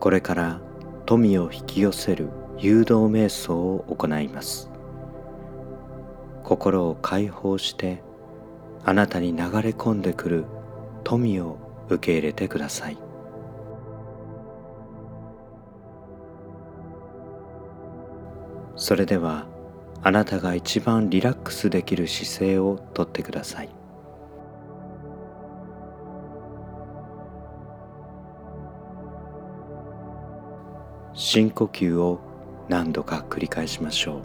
これから富を引き寄せる誘導瞑想を行います。心を解放してあなたに流れ込んでくる富を受け入れてください。それではあなたが一番リラックスできる姿勢をとってください。深呼吸を何度か繰り返しましょ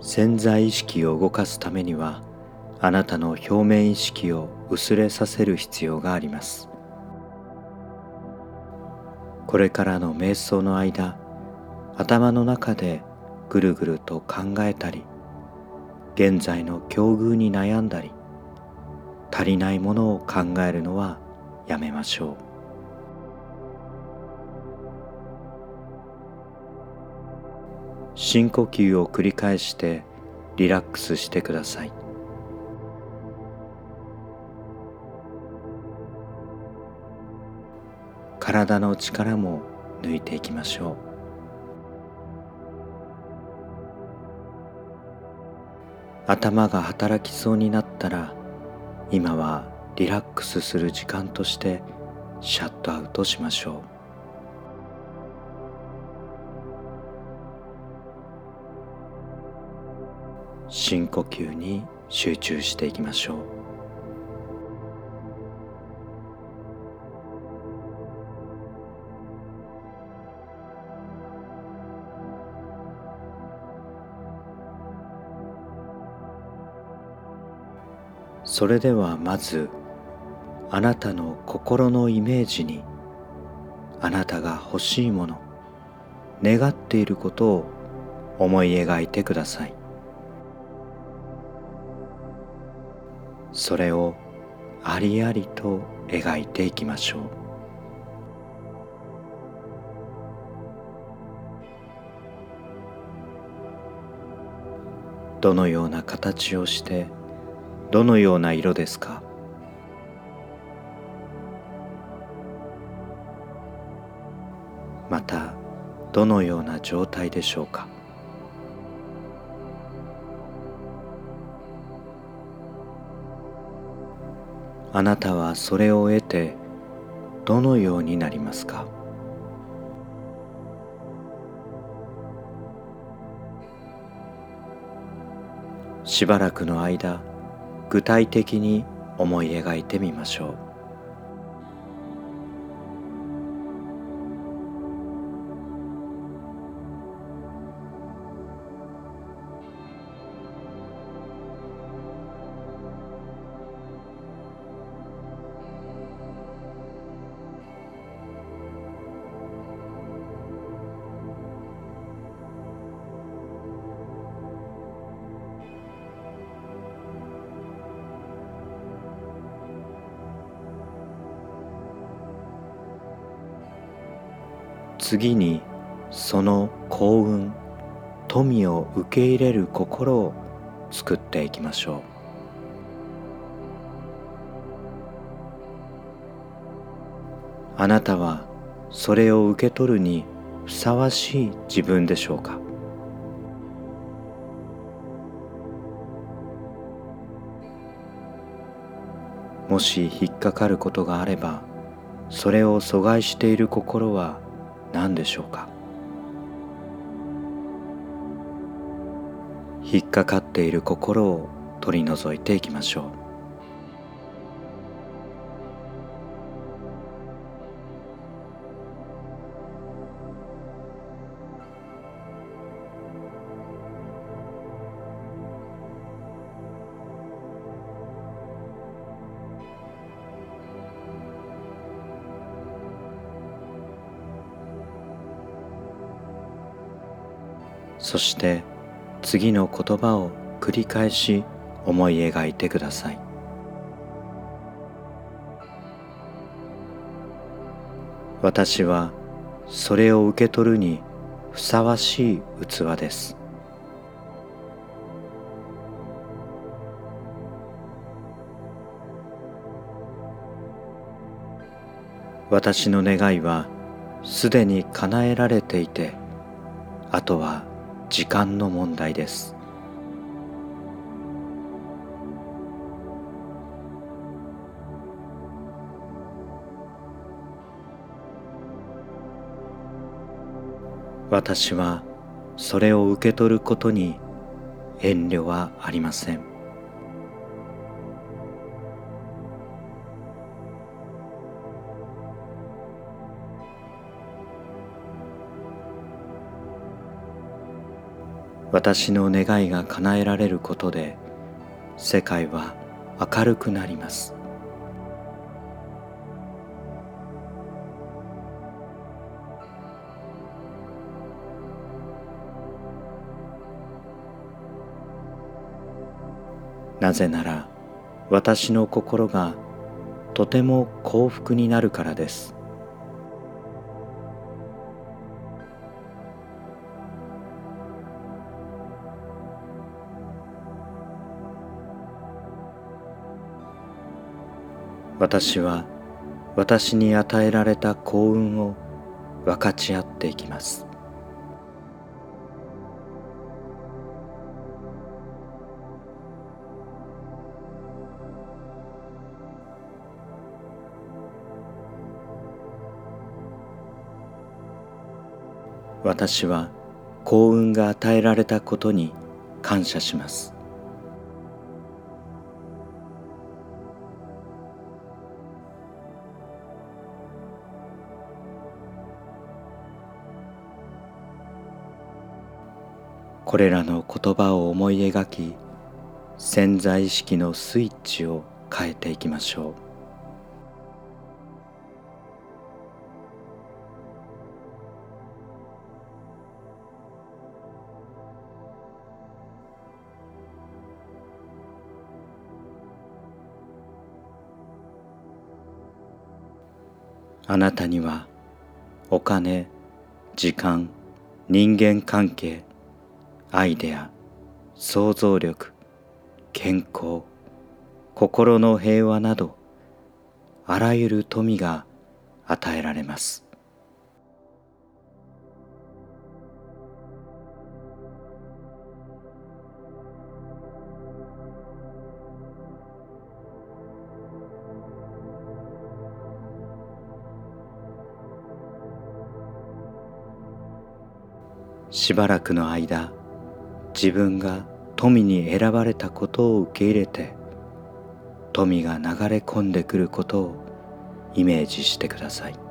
う。潜在意識を動かすためにはあなたの表面意識を薄れさせる必要があります。これからの瞑想の間頭の中でぐるぐると考えたり現在の境遇に悩んだり足りないものを考えるのはやめましょう。深呼吸を繰り返してリラックスしてください。体の力も抜いていきましょう。頭が働きそうになったら今はリラックスする時間としてシャットアウトしましょう。深呼吸に集中していきましょう。それではまずあなたの心のイメージにあなたが欲しいもの願っていることを思い描いてください。それをありありと描いていきましょう。どのような形をしてどのような色ですか？またどのような状態でしょうか？あなたはそれを得てどのようになりますか？しばらくの間具体的に思い描いてみましょう。次にその幸運富を受け入れる心を作っていきましょう。あなたはそれを受け取るにふさわしい自分でしょうか？もし引っかかることがあればそれを阻害している心は何でしょうか？引っかかっている心を取り除いていきましょう。そして次の言葉を繰り返し思い描いてください。私はそれを受け取るにふさわしい器です。私の願いはすでに叶えられていてあとは時間の問題です。私はそれを受け取ることに遠慮はありません。私の願いが叶えられることで世界は明るくなります。なぜなら私の心がとても幸福になるからです。私は私に与えられた幸運を分かち合っていきます。私は幸運が与えられたことに感謝します。これらの言葉を思い描き潜在意識のスイッチを変えていきましょう。あなたにはお金、時間、人間関係、アイデア、想像力、健康、心の平和などあらゆる富が与えられます。しばらくの間自分が富に選ばれたことを受け入れて富が流れ込んでくることをイメージしてください。